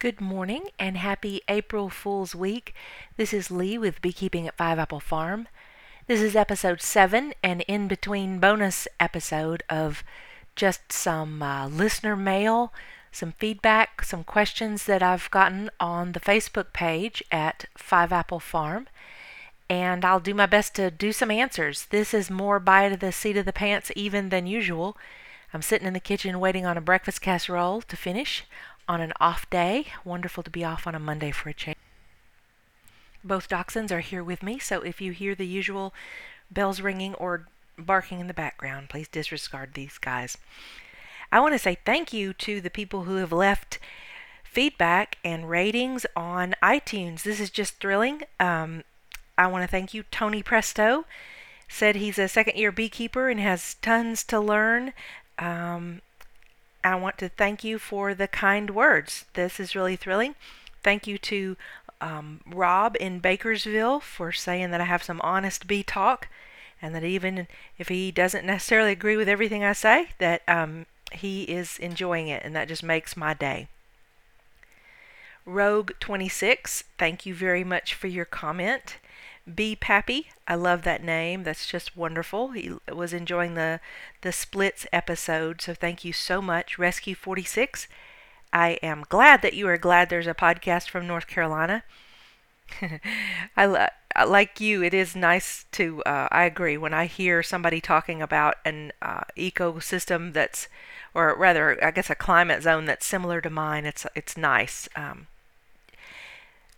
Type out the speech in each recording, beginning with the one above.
Good morning and happy April Fool's Week. This is Lee with Beekeeping at Five Apple Farm. This is episode 7 an in between bonus episode of just some uh, listener mail, some feedback, some questions that I've gotten on the Facebook page at Five Apple Farm. And I'll do my best to do some answers. This is more by the seat of the pants even than usual. I'm sitting in the kitchen waiting on a breakfast casserole to finish on an off day. Wonderful to be off on a Monday for a change. Both dachshunds are here with me, so if you hear the usual bells ringing or barking in the background, please disregard these guys. I want to say thank you to the people who have left feedback and ratings on iTunes. This is just thrilling. Um, I want to thank you, Tony Presto. Said he's a second year beekeeper and has tons to learn. Um, I want to thank you for the kind words. This is really thrilling. Thank you to um, Rob in Bakersville for saying that I have some honest bee talk, and that even if he doesn't necessarily agree with everything I say, that um, he is enjoying it, and that just makes my day. Rogue26, thank you very much for your comment. Bee Pappy, I love that name. That's just wonderful. He was enjoying the the splits episode, so thank you so much. Rescue 46, I am glad that you are glad there's a podcast from North Carolina. I like you. It is nice to. Uh, I agree when I hear somebody talking about an uh, ecosystem that's, or rather, I guess a climate zone that's similar to mine. It's it's nice. Um,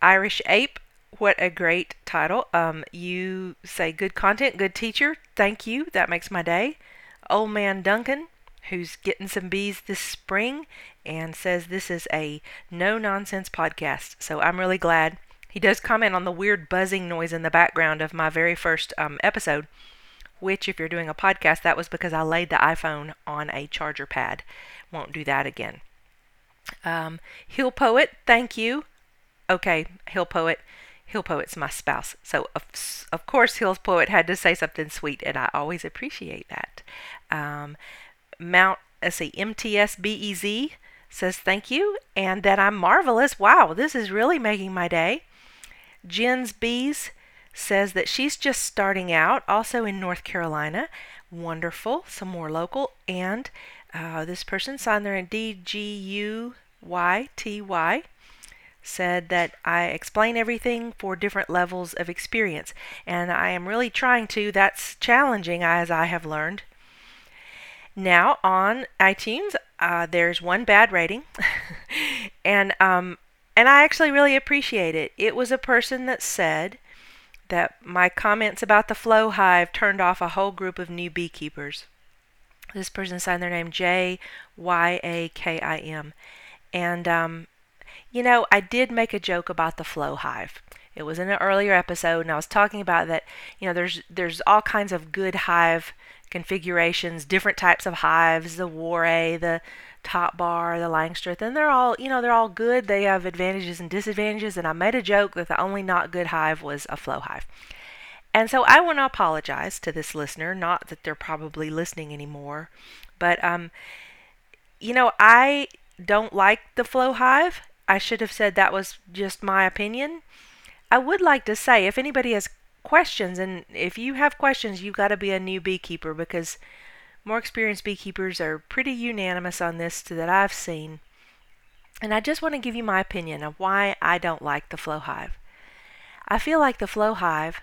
Irish Ape, what a great title. Um, you say good content, good teacher. Thank you. That makes my day. Old Man Duncan, who's getting some bees this spring and says this is a no nonsense podcast. So I'm really glad. He does comment on the weird buzzing noise in the background of my very first um, episode, which, if you're doing a podcast, that was because I laid the iPhone on a charger pad. Won't do that again. Um, Hill Poet, thank you. Okay, Hill Poet. Hill Poet's my spouse. So, of, of course, Hill Poet had to say something sweet, and I always appreciate that. Um, Mount, let's see, MTSBEZ says thank you, and that I'm marvelous. Wow, this is really making my day. Jen's Bees says that she's just starting out, also in North Carolina. Wonderful, some more local. And uh, this person signed their D G U Y T Y said that I explain everything for different levels of experience, and I am really trying to. That's challenging, as I have learned. Now on iTunes, uh, there's one bad rating, and um, and I actually really appreciate it. It was a person that said that my comments about the flow hive turned off a whole group of new beekeepers. This person signed their name J Y A K I M, and um, you know, I did make a joke about the flow hive. It was in an earlier episode, and I was talking about that. You know, there's there's all kinds of good hive configurations, different types of hives, the Warre, the top bar, the Langstroth, and they're all, you know, they're all good. They have advantages and disadvantages, and I made a joke that the only not good hive was a flow hive. And so I want to apologize to this listener, not that they're probably listening anymore, but um, you know, I don't like the flow hive, I should have said that was just my opinion. I would like to say if anybody has questions, and if you have questions, you've got to be a new beekeeper because more experienced beekeepers are pretty unanimous on this that I've seen. And I just want to give you my opinion of why I don't like the flow hive. I feel like the flow hive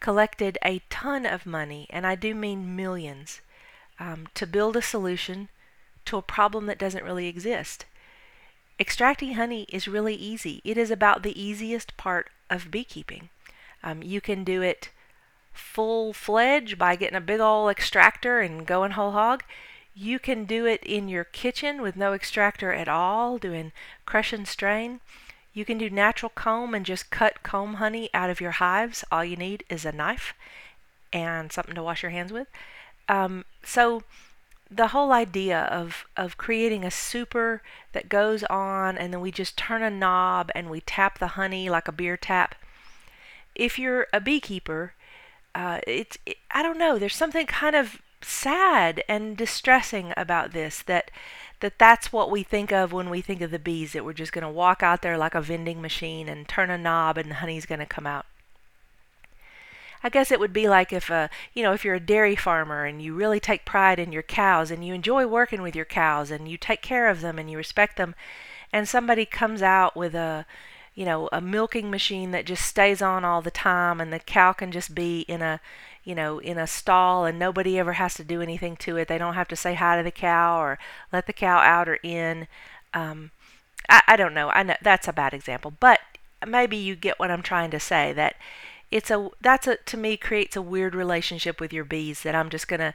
collected a ton of money, and I do mean millions, um, to build a solution to a problem that doesn't really exist. Extracting honey is really easy. It is about the easiest part of beekeeping. Um, you can do it full fledged by getting a big old extractor and going whole hog. You can do it in your kitchen with no extractor at all, doing crush and strain. You can do natural comb and just cut comb honey out of your hives. All you need is a knife and something to wash your hands with. Um, so the whole idea of of creating a super that goes on and then we just turn a knob and we tap the honey like a beer tap. If you're a beekeeper uh, it's it, i don't know there's something kind of sad and distressing about this that that that's what we think of when we think of the bees that we're just going to walk out there like a vending machine and turn a knob and the honey's going to come out I guess it would be like if a you know if you're a dairy farmer and you really take pride in your cows and you enjoy working with your cows and you take care of them and you respect them and somebody comes out with a you know a milking machine that just stays on all the time and the cow can just be in a you know in a stall and nobody ever has to do anything to it. They don't have to say hi to the cow or let the cow out or in. Um, I, I don't know. I know that's a bad example but maybe you get what i'm trying to say that it's a that's a to me creates a weird relationship with your bees that I'm just gonna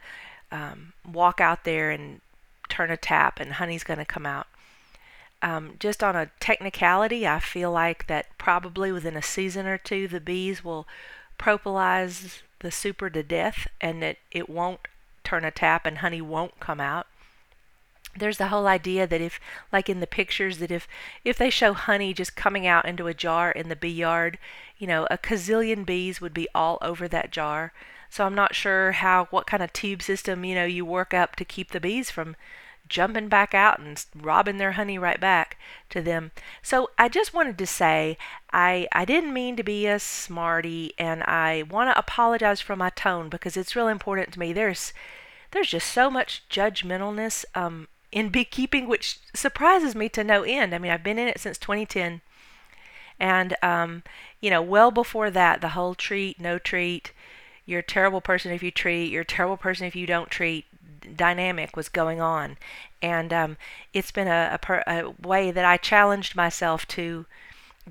um, walk out there and turn a tap and honey's gonna come out. Um, just on a technicality, I feel like that probably within a season or two the bees will propolize the super to death and that it won't turn a tap and honey won't come out there's the whole idea that if like in the pictures that if if they show honey just coming out into a jar in the bee yard you know a gazillion bees would be all over that jar. So i'm not sure how what kind of tube system you know you work up to keep the bees from jumping back out and robbing their honey right back to them. So i just wanted to say i i didn't mean to be a smarty and i want to apologize for my tone because it's real important to me. There's there's just so much judgmentalness um, in beekeeping, which surprises me to no end. I mean, I've been in it since 2010. And, um, you know, well before that, the whole treat, no treat, you're a terrible person if you treat, you're a terrible person if you don't treat dynamic was going on. And um, it's been a, a, per, a way that I challenged myself to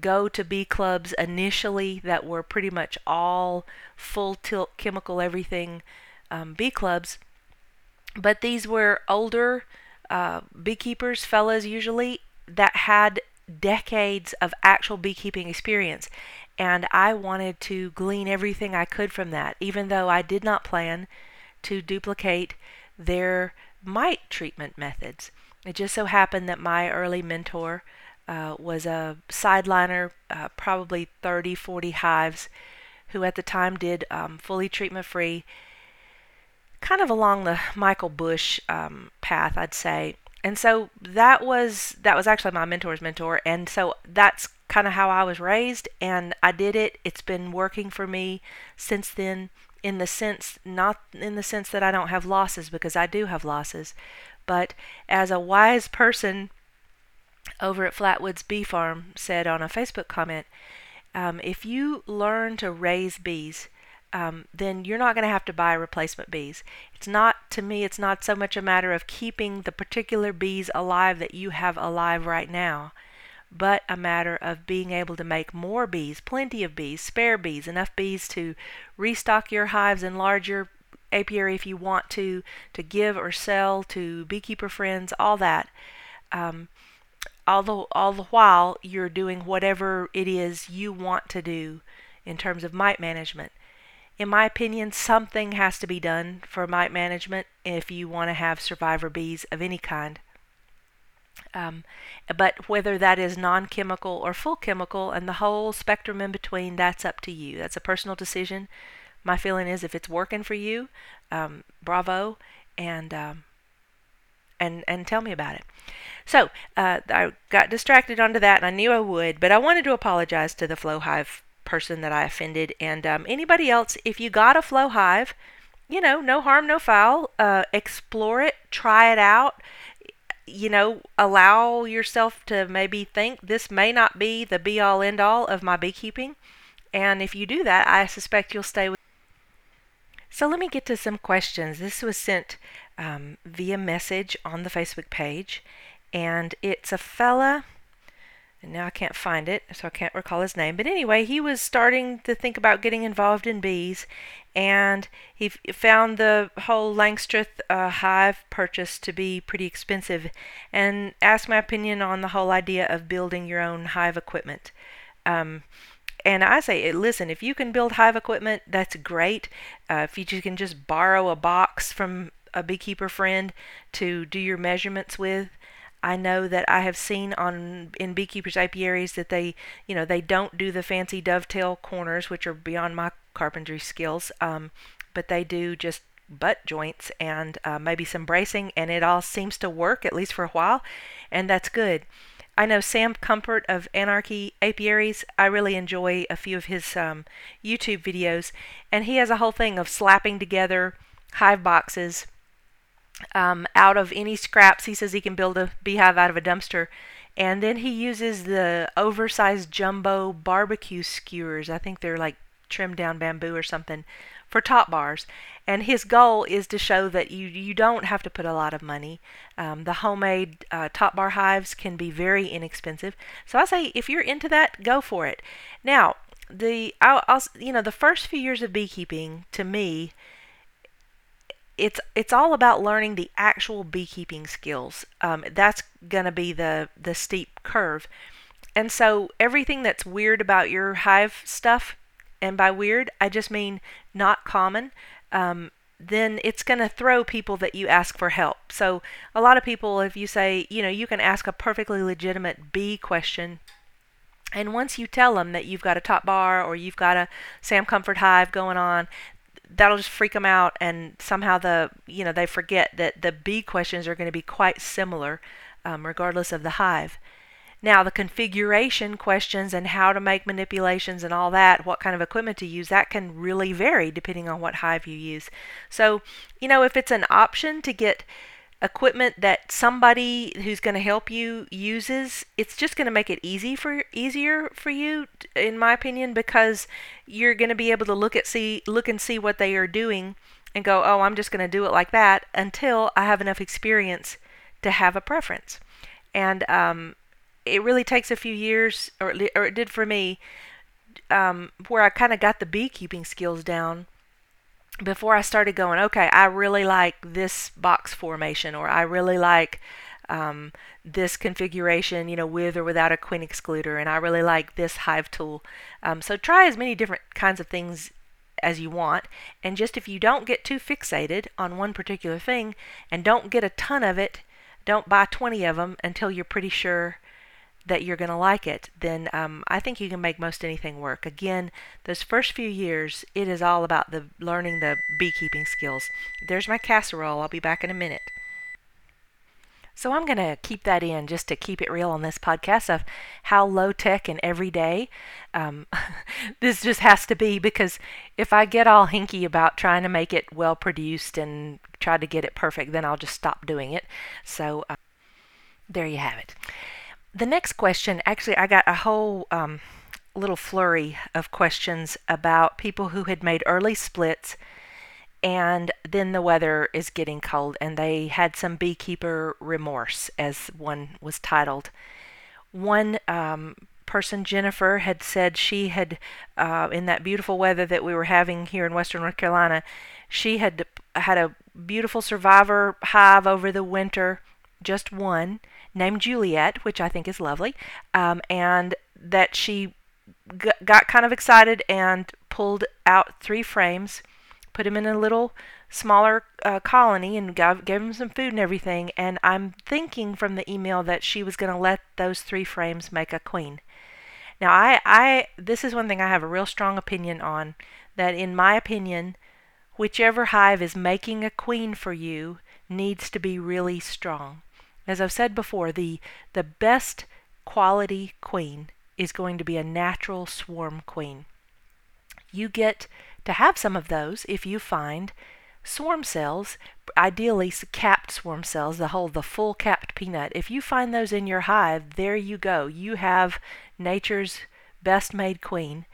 go to bee clubs initially that were pretty much all full tilt chemical everything um, bee clubs. But these were older uh, beekeepers, fellas usually, that had decades of actual beekeeping experience. And I wanted to glean everything I could from that, even though I did not plan to duplicate their mite treatment methods. It just so happened that my early mentor uh, was a sideliner, uh, probably 30, 40 hives, who at the time did um, fully treatment free kind of along the Michael Bush um, path, I'd say. And so that was that was actually my mentor's mentor, and so that's kind of how I was raised, and I did it. It's been working for me since then. In the sense, not in the sense that I don't have losses, because I do have losses, but as a wise person over at Flatwoods Bee Farm said on a Facebook comment, um, if you learn to raise bees, um, then you're not going to have to buy replacement bees. It's not, to me, it's not so much a matter of keeping the particular bees alive that you have alive right now, but a matter of being able to make more bees, plenty of bees, spare bees, enough bees to restock your hives, enlarge your apiary if you want to, to give or sell to beekeeper friends, all that. Um, all the all the while you're doing whatever it is you want to do in terms of mite management in my opinion, something has to be done for mite management if you want to have survivor bees of any kind. Um, but whether that is non chemical or full chemical and the whole spectrum in between, that's up to you. That's a personal decision. My feeling is if it's working for you, um, bravo, and um, and and tell me about it. So uh, I got distracted onto that, and I knew I would, but I wanted to apologize to the Flow Hive person that I offended. And um, anybody else, if you got a flow hive, you know, no harm, no foul. Uh, explore it, try it out. You know, allow yourself to maybe think this may not be the be all end all of my beekeeping. And if you do that, I suspect you'll stay with. So let me get to some questions. This was sent um, via message on the Facebook page, and it's a fella and now I can't find it, so I can't recall his name. But anyway, he was starting to think about getting involved in bees, and he found the whole Langstroth uh, hive purchase to be pretty expensive, and asked my opinion on the whole idea of building your own hive equipment. Um, and I say, listen, if you can build hive equipment, that's great. Uh, if you can just borrow a box from a beekeeper friend to do your measurements with, I know that I have seen on in beekeepers apiaries that they, you know, they don't do the fancy dovetail corners, which are beyond my carpentry skills, um, but they do just butt joints and uh, maybe some bracing, and it all seems to work at least for a while, and that's good. I know Sam Comfort of Anarchy Apiaries. I really enjoy a few of his um, YouTube videos, and he has a whole thing of slapping together hive boxes um, out of any scraps. He says he can build a beehive out of a dumpster, and then he uses the oversized jumbo barbecue skewers. I think they're like trimmed down bamboo or something for top bars. And his goal is to show that you, you don't have to put a lot of money. Um, the homemade uh, top bar hives can be very inexpensive. So I say if you're into that, go for it. Now, the I'll, I'll you know the first few years of beekeeping to me it's it's all about learning the actual beekeeping skills. Um, that's gonna be the the steep curve, and so everything that's weird about your hive stuff, and by weird I just mean not common. Um, then it's going to throw people that you ask for help. So, a lot of people, if you say, you know, you can ask a perfectly legitimate bee question, and once you tell them that you've got a top bar or you've got a Sam Comfort hive going on, that'll just freak them out and somehow the you know they forget that the bee questions are going to be quite similar um, regardless of the hive. Now the configuration questions and how to make manipulations and all that what kind of equipment to use that can really vary depending on what hive you use. So you know if it's an option to get equipment that somebody who's going to help you uses, it's just going to make it easy for easier for you, in my opinion, because you're going to be able to look at see look and see what they are doing and go, oh, I'm just going to do it like that until I have enough experience to have a preference. And um, it really takes a few years, or, or it did for me, um, where I kind of got the beekeeping skills down before I started going, okay, I really like this box formation, or I really like um, this configuration, you know, with or without a queen excluder, and I really like this hive tool. Um, so try as many different kinds of things as you want, and just if you don't get too fixated on one particular thing, and don't get a ton of it, don't buy 20 of them until you're pretty sure that you're going to like it, then um, I think you can make most anything work. Again, those first few years, it is all about the learning the beekeeping skills. There's my casserole. I'll be back in a minute. So I'm going to keep that in just to keep it real on this podcast of how low tech and everyday um, this just has to be because if I get all hinky about trying to make it well produced and try to get it perfect, then I'll just stop doing it. So uh, there you have it the next question, actually, I got a whole um, little flurry of questions about people who had made early splits and then the weather is getting cold and they had some beekeeper remorse, as one was titled. One um, person, Jennifer, had said she had, uh, in that beautiful weather that we were having here in Western North Carolina, she had had a beautiful survivor hive over the winter, just one named Juliet, which I think is lovely, um, and that she g- got kind of excited and pulled out three frames, put them in a little smaller uh, colony, and gave, gave them some food and everything. And I'm thinking from the email that she was going to let those three frames make a queen. Now, I, I, this is one thing I have a real strong opinion on. That, in my opinion, whichever hive is making a queen for you needs to be really strong. As I've said before, the, the best quality queen is going to be a natural swarm queen. You get to have some of those if you find swarm cells, ideally capped swarm cells, the whole the full capped peanut. If you find those in your hive, there you go. You have nature's best made queen,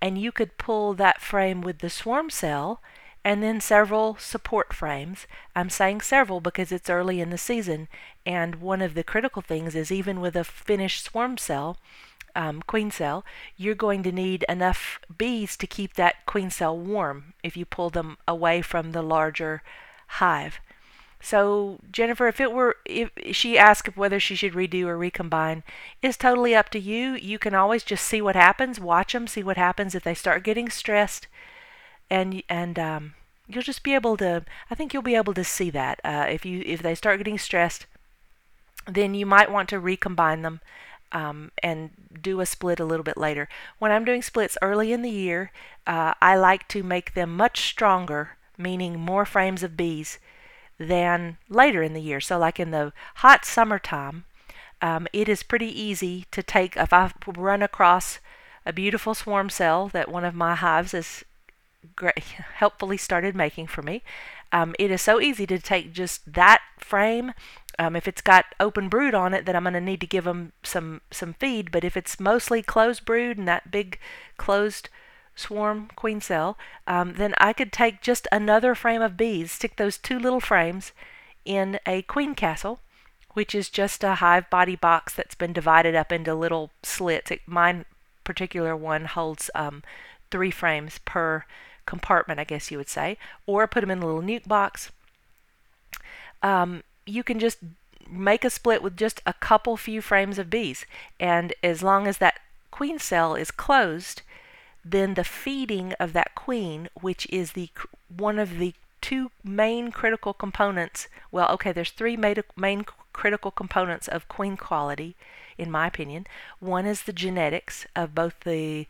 and you could pull that frame with the swarm cell and then several support frames. I'm saying several because it's early in the season, and one of the critical things is even with a finished swarm cell, um, queen cell, you're going to need enough bees to keep that queen cell warm if you pull them away from the larger hive. So Jennifer, if it were, if she asked whether she should redo or recombine, it's totally up to you. You can always just see what happens, watch them, see what happens if they start getting stressed and and um, you'll just be able to. I think you'll be able to see that uh, if you if they start getting stressed, then you might want to recombine them. Um, and do a split a little bit later. When I'm doing splits early in the year, uh, I like to make them much stronger meaning more frames of bees than later in the year. So, like in the hot summertime, um, it is pretty easy to take, if I run across a beautiful swarm cell that one of my hives has great, helpfully started making for me, um, it is so easy to take just that frame. Um, if it's got open brood on it, then I'm going to need to give them some some feed. But if it's mostly closed brood and that big closed swarm queen cell, um, then I could take just another frame of bees, stick those two little frames in a queen castle, which is just a hive body box that's been divided up into little slits. It, mine particular one holds um, three frames per compartment, I guess you would say, or put them in a little nuc box. Um, you can just make a split with just a couple few frames of bees, and as long as that queen cell is closed, then the feeding of that queen, which is the one of the two main critical components. Well, okay, there's three main critical components of queen quality, in my opinion. One is the genetics of both the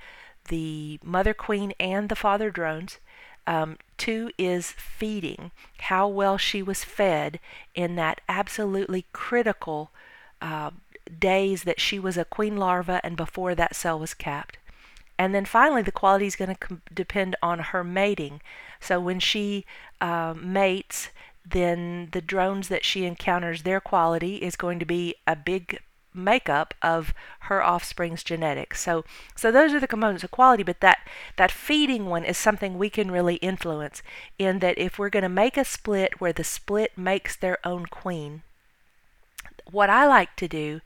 the mother queen and the father drones. Um, two is feeding, how well she was fed in that absolutely critical uh, days that she was a queen larva and before that cell was capped. And then finally, the quality is going to com- depend on her mating. So when she uh, mates, then the drones that she encounters, their quality is going to be a big makeup of her offspring's genetics. So so those are the components of quality, but that that feeding one is something we can really influence in that if we're going to make a split where the split makes their own queen, what I like to do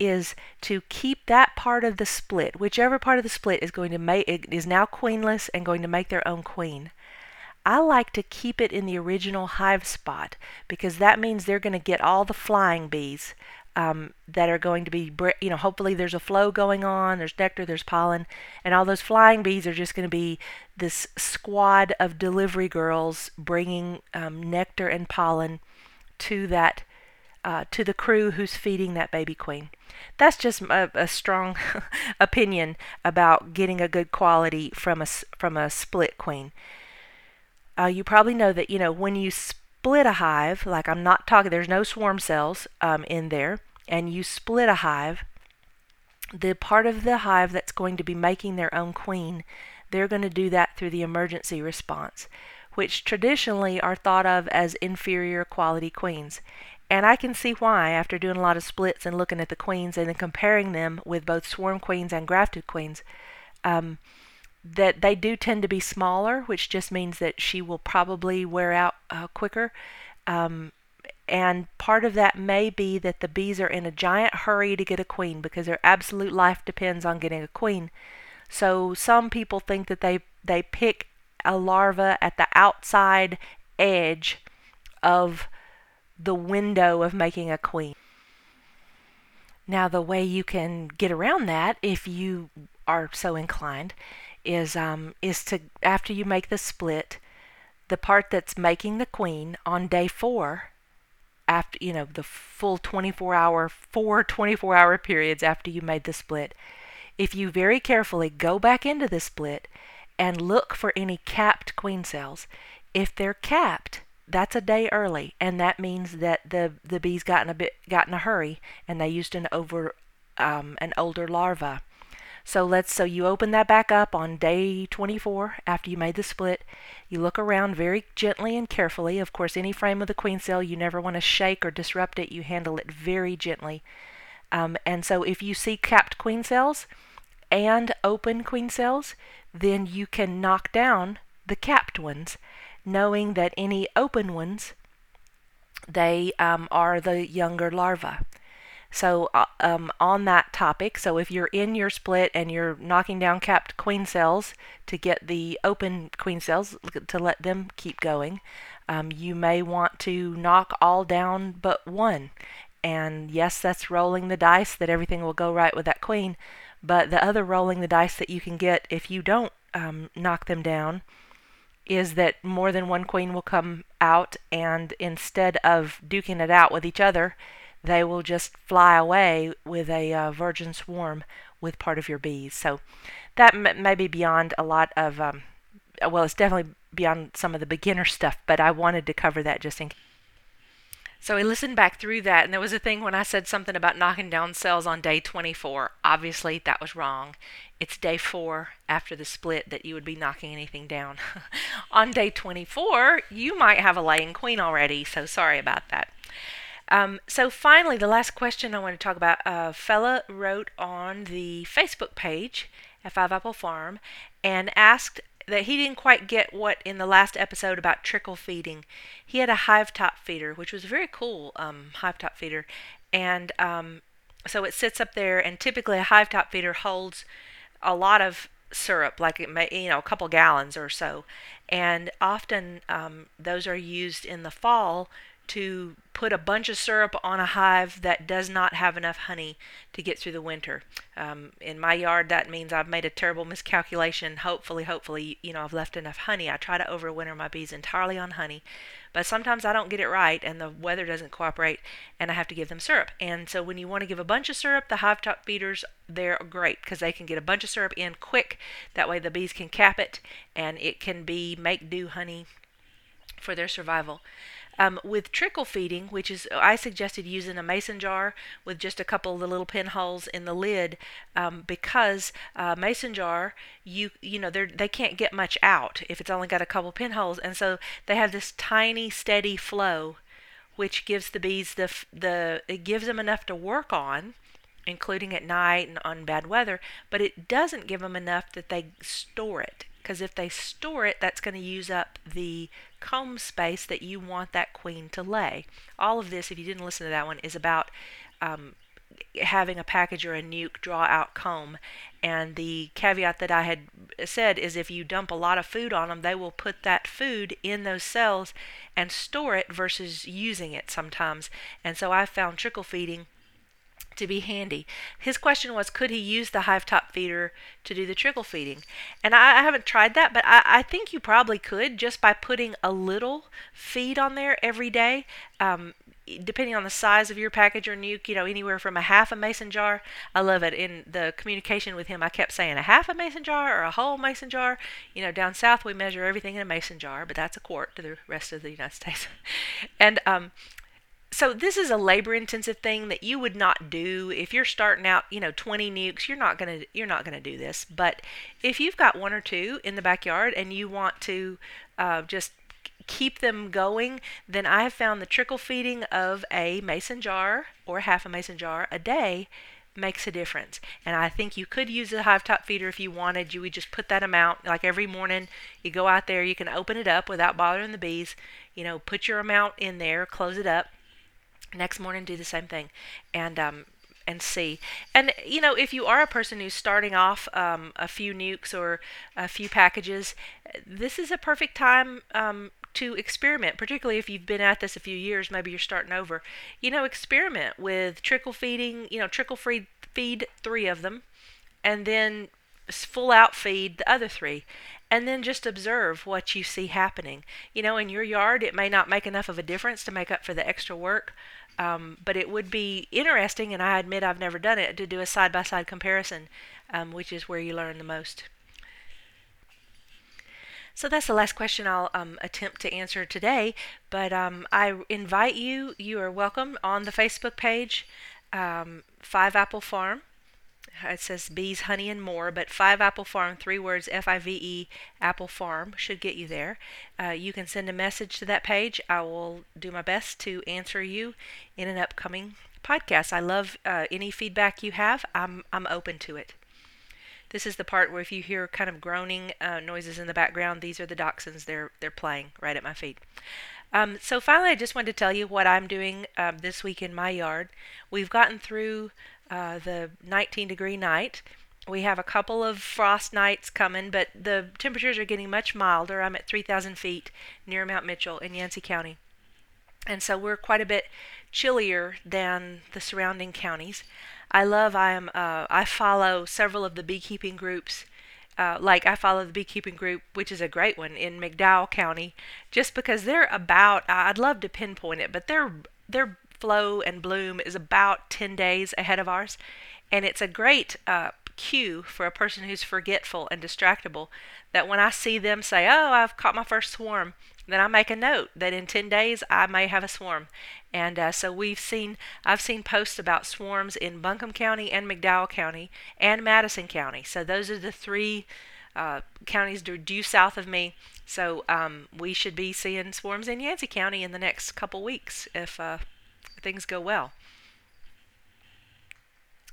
is to keep that part of the split, whichever part of the split is going to make is now queenless and going to make their own queen. I like to keep it in the original hive spot because that means they're going to get all the flying bees um, that are going to be, you know, hopefully there's a flow going on, there's nectar, there's pollen, and all those flying bees are just going to be this squad of delivery girls bringing um, nectar and pollen to that uh, to the crew who's feeding that baby queen. That's just a, a strong opinion about getting a good quality from a from a split queen. Uh, you probably know that you know when you split a hive, like I'm not talking, there's no swarm cells um, in there, and you split a hive. The part of the hive that's going to be making their own queen, they're going to do that through the emergency response, which traditionally are thought of as inferior quality queens. And I can see why after doing a lot of splits and looking at the queens and then comparing them with both swarm queens and grafted queens, um, that they do tend to be smaller, which just means that she will probably wear out uh, quicker. Um, and part of that may be that the bees are in a giant hurry to get a queen because their absolute life depends on getting a queen. So some people think that they, they pick a larva at the outside edge of the window of making a queen. Now, the way you can get around that, if you are so inclined, is um, is to after you make the split, the part that's making the queen on day four, after you know the full 24 hour, four 24 hour periods after you made the split, if you very carefully go back into the split and look for any capped queen cells, if they're capped, that's a day early, and that means that the the bees got in a bit got in a hurry and they used an over um, an older larva. So let's so you open that back up on day 24 after you made the split. You look around very gently and carefully. Of course, any frame of the queen cell you never want to shake or disrupt it. You handle it very gently. Um, and so if you see capped queen cells and open queen cells, then you can knock down the capped ones, knowing that any open ones they um, are the younger larvae. So, uh, um, on that topic, so if you're in your split and you're knocking down capped queen cells to get the open queen cells to let them keep going, um, you may want to knock all down but one. And yes, that's rolling the dice that everything will go right with that queen. But the other rolling the dice that you can get if you don't um, knock them down is that more than one queen will come out, and instead of duking it out with each other, they will just fly away with a uh, virgin swarm with part of your bees. So that m- may be beyond a lot of, um, well, it's definitely beyond some of the beginner stuff, but I wanted to cover that just in case. So I listened back through that, and there was a thing when I said something about knocking down cells on day 24. Obviously, that was wrong. It's day four after the split that you would be knocking anything down. on day 24, you might have a laying queen already, so sorry about that. Um, so finally, the last question I want to talk about, a fella wrote on the Facebook page at Five Apple Farm and asked that he didn't quite get what in the last episode about trickle feeding. He had a hive top feeder, which was a very cool um, hive top feeder, and um, so it sits up there. And typically, a hive top feeder holds a lot of syrup, like it may, you know, a couple gallons or so, and often um, those are used in the fall to put a bunch of syrup on a hive that does not have enough honey to get through the winter. Um, in my yard, that means I've made a terrible miscalculation. Hopefully, hopefully, you know, I've left enough honey. I try to overwinter my bees entirely on honey, but sometimes I don't get it right and the weather doesn't cooperate and I have to give them syrup. And so when you want to give a bunch of syrup, the hive top feeders, they're great because they can get a bunch of syrup in quick. That way the bees can cap it and it can be make do honey for their survival. Um, with trickle feeding, which is I suggested using a mason jar with just a couple of the little pinholes in the lid, um, because uh, mason jar you you know they they can't get much out if it's only got a couple pinholes, and so they have this tiny steady flow, which gives the bees the the it gives them enough to work on including at night and on bad weather, but it doesn't give them enough that they store it because if they store it, that's going to use up the comb space that you want that queen to lay. All of this, if you didn't listen to that one, is about um, having a package or a nuc draw out comb. And the caveat that I had said is if you dump a lot of food on them, they will put that food in those cells and store it versus using it sometimes. And so I found trickle feeding to be handy. His question was, could he use the hive top feeder to do the trickle feeding? And I, I haven't tried that, but I, I, think you probably could just by putting a little feed on there every day. Um, depending on the size of your package or nuc, you know, anywhere from a half a mason jar. I love it. In the communication with him, I kept saying a half a mason jar or a whole mason jar. You know, down south we measure everything in a mason jar, but that's a quart to the rest of the United States. and um, so this is a labor intensive thing that you would not do if you're starting out you know 20 nucs you're not going to you're not going to do this but if you've got one or two in the backyard and you want to uh, just keep them going then i have found the trickle feeding of a mason jar or half a mason jar a day makes a difference. And I think you could use a hive top feeder if you wanted. You would just put that amount, like every morning, you go out there, you can open it up without bothering the bees. You know, put your amount in there, close it up, next morning do the same thing and um, and see and you know if you are a person who's starting off um, a few nucs or a few packages this is a perfect time um, to experiment particularly if you've been at this a few years maybe you're starting over you know experiment with trickle feeding you know trickle feed feed three of them and then full out feed the other three and then just observe what you see happening. You know, in your yard, it may not make enough of a difference to make up for the extra work, um, but it would be interesting, and I admit I've never done it, to do a side by side comparison, um, which is where you learn the most. So that's the last question I'll um, attempt to answer today. But um, I invite you, you are welcome on the Facebook page, um, Five Apple Farm it says bees, honey, and more, but Five Apple Farm, three words, F I V E, Apple Farm, should get you there. Uh, you can send a message to that page. I will do my best to answer you in an upcoming podcast. I love uh, any feedback you have, I'm, I'm open to it. This is the part where if you hear kind of groaning uh, noises in the background, these are the dachshunds. They're they're playing right at my feet. Um, so finally, I just wanted to tell you what I'm doing um, this week in my yard. We've gotten through uh, the 19 degree night. We have a couple of frost nights coming, but the temperatures are getting much milder. I'm at 3,000 feet near Mount Mitchell in Yancey County. And so we're quite a bit chillier than the surrounding counties. I love, I am, uh, I follow several of the beekeeping groups. Uh, like I follow the beekeeping group, which is a great one in McDowell County, just because they're about. I'd love to pinpoint it, but they're they're flow and bloom is about 10 days ahead of ours. And it's a great uh, cue for a person who's forgetful and distractible that when I see them say, "Oh, I've caught my first swarm," then I make a note that in 10 days I may have a swarm. And uh, so we've seen, I've seen posts about swarms in Buncombe County and McDowell County and Madison County. So those are the three uh, counties due south of me. So um, we should be seeing swarms in Yancey County in the next couple weeks if uh, things go well.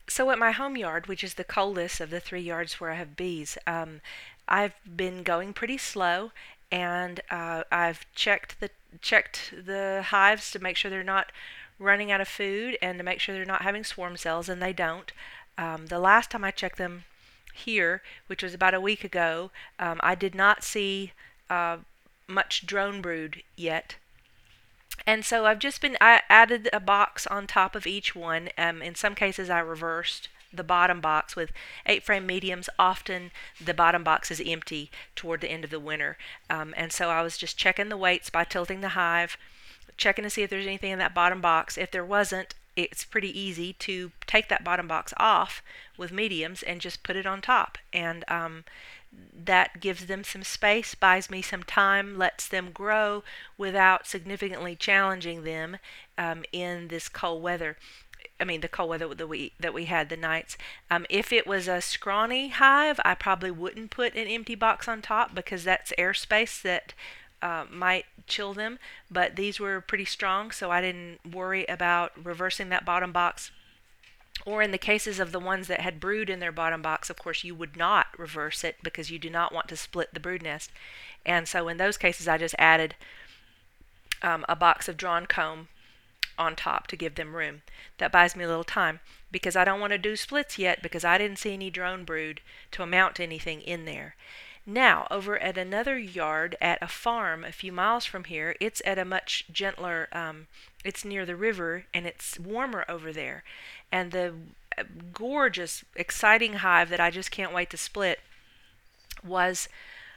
So at my home yard, which is the coldest of the three yards where I have bees, um, I've been going pretty slow, and uh, I've checked the checked the hives to make sure they're not running out of food and to make sure they're not having swarm cells, and they don't. Um, the last time I checked them here, which was about a week ago, um, I did not see uh, much drone brood yet. And so I've just been, I added a box on top of each one. Um, in some cases, I reversed the bottom box with eight frame mediums. Often the bottom box is empty toward the end of the winter. Um, and so I was just checking the weights by tilting the hive, checking to see if there's anything in that bottom box. If there wasn't, it's pretty easy to take that bottom box off with mediums and just put it on top. And um, that gives them some space, buys me some time, lets them grow without significantly challenging them um, in this cold weather. I mean, the cold weather that we that we had the nights. Um, if it was a scrawny hive, I probably wouldn't put an empty box on top because that's airspace that uh, might chill them. But these were pretty strong, so I didn't worry about reversing that bottom box or in the cases of the ones that had brood in their bottom box, of course, you would not reverse it because you do not want to split the brood nest. And so in those cases, I just added um, a box of drawn comb on top to give them room. That buys me a little time because I don't want to do splits yet because I didn't see any drone brood to amount to anything in there. Now, over at another yard at a farm a few miles from here, it's at a much gentler, um, it's near the river and it's warmer over there and the uh, gorgeous, exciting hive that I just can't wait to split was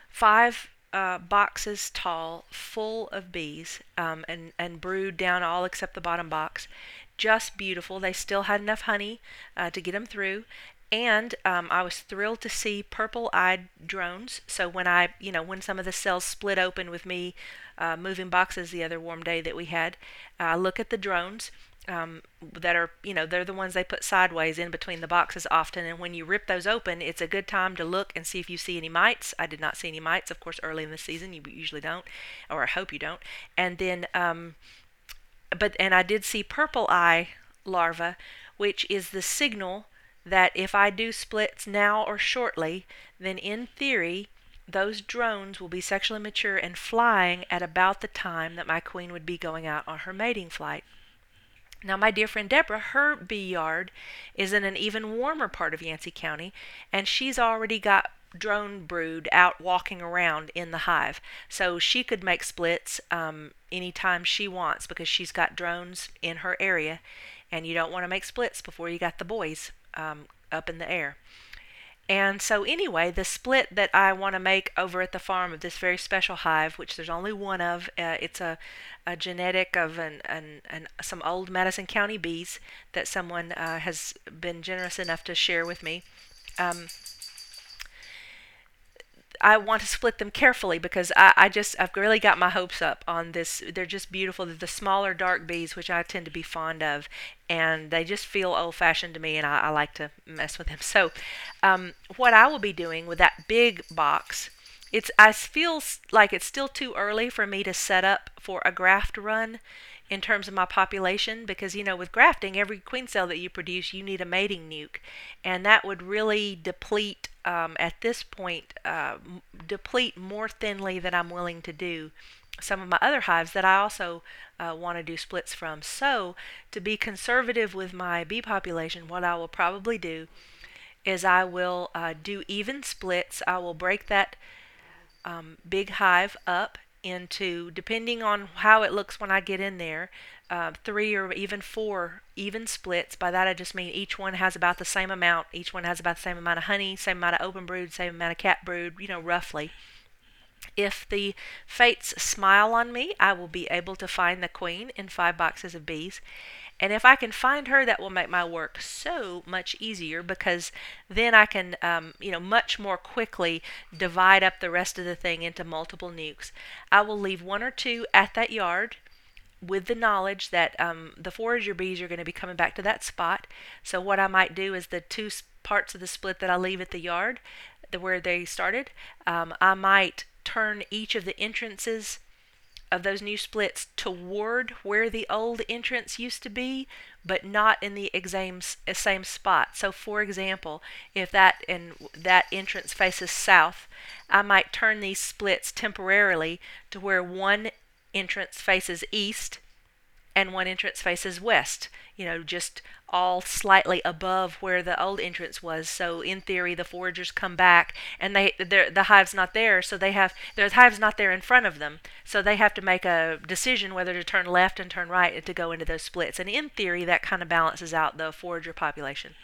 five uh, boxes tall, full of bees, um, and and brood down all except the bottom box. Just beautiful. They still had enough honey uh, to get them through, and um, I was thrilled to see purple-eyed drones. So when I, you know, when some of the cells split open with me uh, moving boxes the other warm day that we had, I look at the drones um, that are, you know, they're the ones they put sideways in between the boxes often. And when you rip those open, it's a good time to look and see if you see any mites. I did not see any mites, of course, early in the season. You usually don't, or I hope you don't. And then, um, but, and I did see purple eye larva, which is the signal that if I do splits now or shortly, then in theory, those drones will be sexually mature and flying at about the time that my queen would be going out on her mating flight. Now, my dear friend Deborah, her bee yard is in an even warmer part of Yancey County, and she's already got drone brood out walking around in the hive. So she could make splits um, anytime she wants because she's got drones in her area, and you don't want to make splits before you got the boys um, up in the air. And so, anyway, the split that I want to make over at the farm of this very special hive, which there's only one of, uh, it's a, a genetic of an, an, an, some old Madison County bees that someone uh, has been generous enough to share with me. Um, I want to split them carefully because I, I just I've really got my hopes up on this. They're just beautiful. They're the smaller dark bees, which I tend to be fond of, and they just feel old-fashioned to me, and I, I like to mess with them. So, um, what I will be doing with that big box, it's I feel like it's still too early for me to set up for a graft run in terms of my population because you know with grafting every queen cell that you produce you need a mating nuc and that would really deplete um, at this point uh, deplete more thinly than I'm willing to do some of my other hives that I also uh, want to do splits from. So, to be conservative with my bee population, what I will probably do is I will uh, do even splits. I will break that um, big hive up into, depending on how it looks when I get in there, uh, three or even four even splits. By that I just mean each one has about the same amount. Each one has about the same amount of honey, same amount of open brood, same amount of cap brood, you know, roughly. If the fates smile on me, I will be able to find the queen in five boxes of bees. And if I can find her, that will make my work so much easier because then I can, um, you know, much more quickly divide up the rest of the thing into multiple nucs. I will leave one or two at that yard with the knowledge that um, the forager bees are going to be coming back to that spot. So what I might do is the two parts of the split that I leave at the yard, the, where they started, um, I might turn each of the entrances of those new splits toward where the old entrance used to be, but not in the same eh, same spot. So, for example, if that and that entrance faces south, I might turn these splits temporarily to where one entrance faces east and one entrance faces west, you know, just all slightly above where the old entrance was. So in theory, the foragers come back and they the hive's not there, so they have the hive's not there in front of them, so they have to make a decision whether to turn left and turn right to go into those splits. And in theory, that kind of balances out the forager population.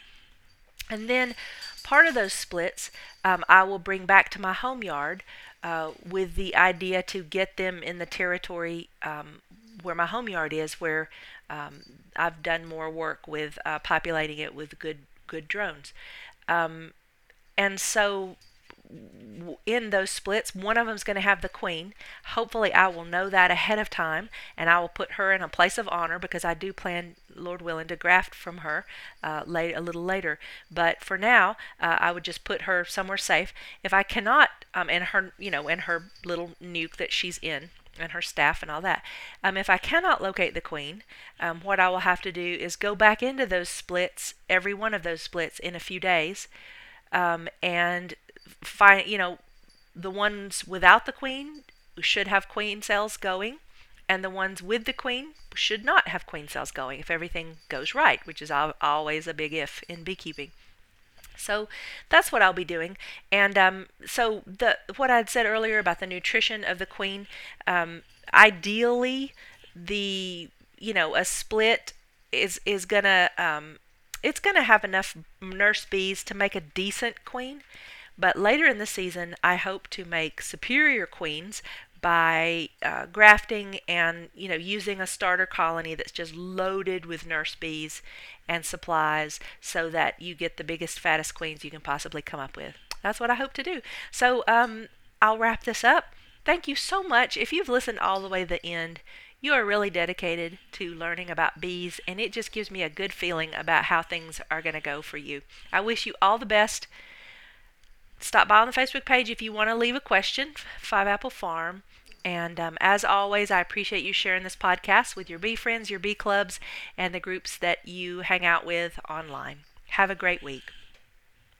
And then part of those splits um, I will bring back to my home yard uh, with the idea to get them in the territory um, where my home yard is, where um, I've done more work with uh, populating it with good good drones. Um, and so in those splits, one of them is going to have the queen. Hopefully, I will know that ahead of time, and I will put her in a place of honor because I do plan, Lord willing, to graft from her uh, late, a little later. But for now, uh, I would just put her somewhere safe. If I cannot, um, in her, you know, in her little nuc that she's in, and her staff and all that. Um, if I cannot locate the queen, um, what I will have to do is go back into those splits, every one of those splits, in a few days, um, and find, you know, the ones without the queen should have queen cells going, and the ones with the queen should not have queen cells going if everything goes right, which is always a big if in beekeeping. So that's what I'll be doing. And um, so the what I'd said earlier about the nutrition of the queen, um, ideally, the you know a split is is gonna um, it's gonna have enough nurse bees to make a decent queen. But later in the season, I hope to make superior queens by uh, grafting and you know using a starter colony that's just loaded with nurse bees and supplies so that you get the biggest fattest queens you can possibly come up with. That's what i hope to do. So um, i'll wrap this up. Thank you so much. If you've listened all the way to the end you are really dedicated to learning about bees and it just gives me a good feeling about how things are going to go for you. I wish you all the best. Stop by on the facebook page if you want to leave a question. Five apple farm and um, as always, I appreciate you sharing this podcast with your bee friends, your bee clubs, and the groups that you hang out with online. Have a great week.